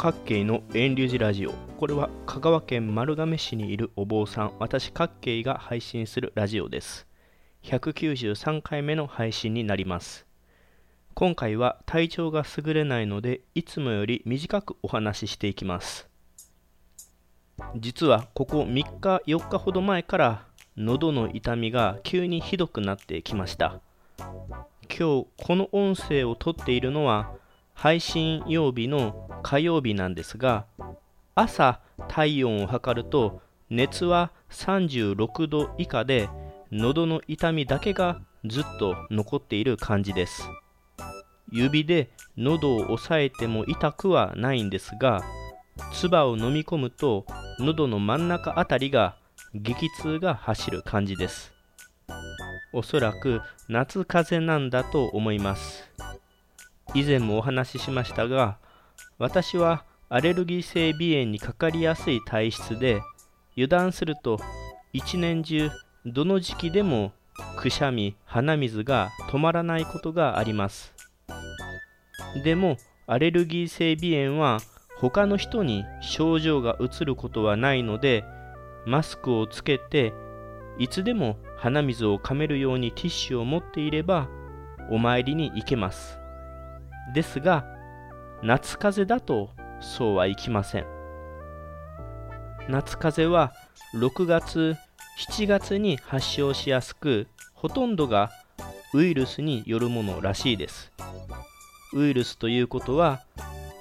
各系の遠流寺ラジオ。これは香川県丸亀市にいるお坊さん。私各系が配信するラジオです。193回目の配信になります。今回は体調が優れないのでいつもより短くお話ししていきます。実はここ3日4日ほど前から喉の痛みが急にひどくなってきました。今日この音声を撮っているのは配信曜日の火曜日なんですが朝体温を測ると熱は36度以下で喉の痛みだけがずっと残っている感じです。指で喉を押さえても痛くはないんですが唾を飲み込むと喉の真ん中あたりが激痛が走る感じです。おそらく夏風邪なんだと思います。以前もお話ししましたが私はアレルギー性鼻炎にかかりやすい体質で油断すると一年中どの時期でもくしゃみ鼻水が止まらないことがあります。でもアレルギー性鼻炎は他の人に症状がうつることはないのでマスクをつけていつでも鼻水をかめるようにティッシュを持っていればお参りに行けます。ですが夏風邪だとそうはいきません。夏風邪は6月7月に発症しやすくほとんどがウイルスによるものらしいです。ウイルスということは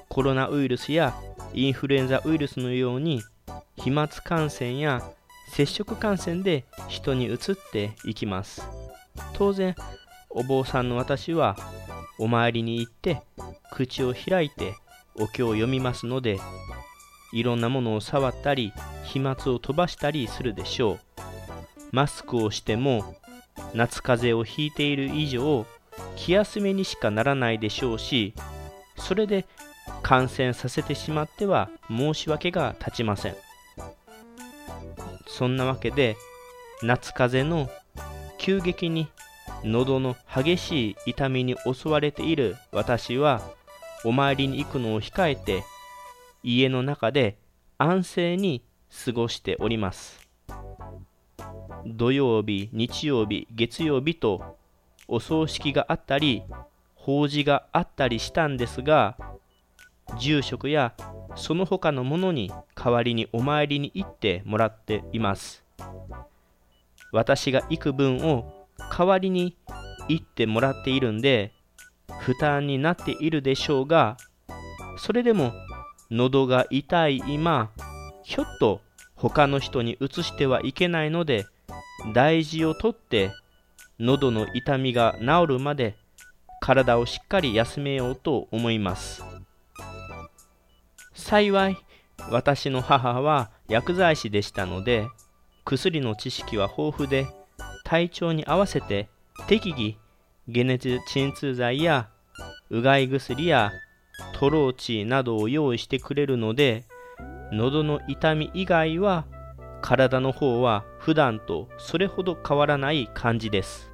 コロナウイルスやインフルエンザウイルスのように飛沫感染や接触感染で人にうつっていきます。当然お坊さんの私はお参りに行って口を開いてお経を読みますのでいろんなものを触ったり飛沫を飛ばしたりするでしょう。マスクをしても夏風邪をひいている以上気休めにしかならないでしょうしそれで感染させてしまっては申し訳が立ちません。そんなわけで夏風邪の急激に喉の激しい痛みに襲われている私はお参りに行くのを控えて家の中で安静に過ごしております。土曜日日曜日月曜日とお葬式があったり法事があったりしたんですが住職やその他のものに代わりにお参りに行ってもらっています。私が行く分を代わりに行ってもらっているんで負担になっているでしょうがそれでも喉が痛い今ひょっと他の人にうつしてはいけないので大事をとって喉の痛みが治るまで体をしっかり休めようと思います。幸い私の母は薬剤師でしたので薬の知識は豊富で体調に合わせて適宜解熱鎮痛剤やうがい薬やトローチなどを用意してくれるので喉の痛み以外は体の方は普段とそれほど変わらない感じです。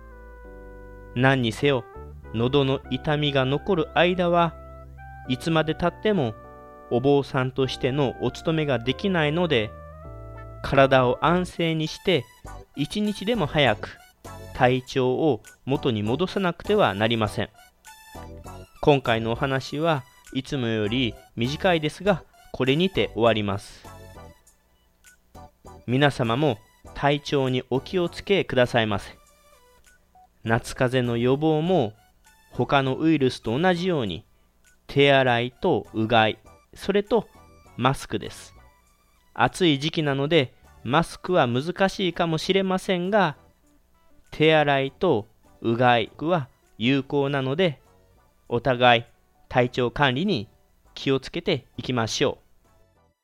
何にせよ喉の痛みが残る間はいつまでたってもお坊さんとしてのお勤めができないので体を安静にして一日でも早く体調を元に戻さなくてはなりません。今回のお話はいつもより短いですがこれにて終わります。皆様も体調にお気をつけくださいませ。夏風邪の予防も他のウイルスと同じように手洗いとうがいそれとマスクです。暑い時期なのでマスクは難しいかもしれませんが手洗いとうがいは有効なのでお互い体調管理に気をつけていきましょう。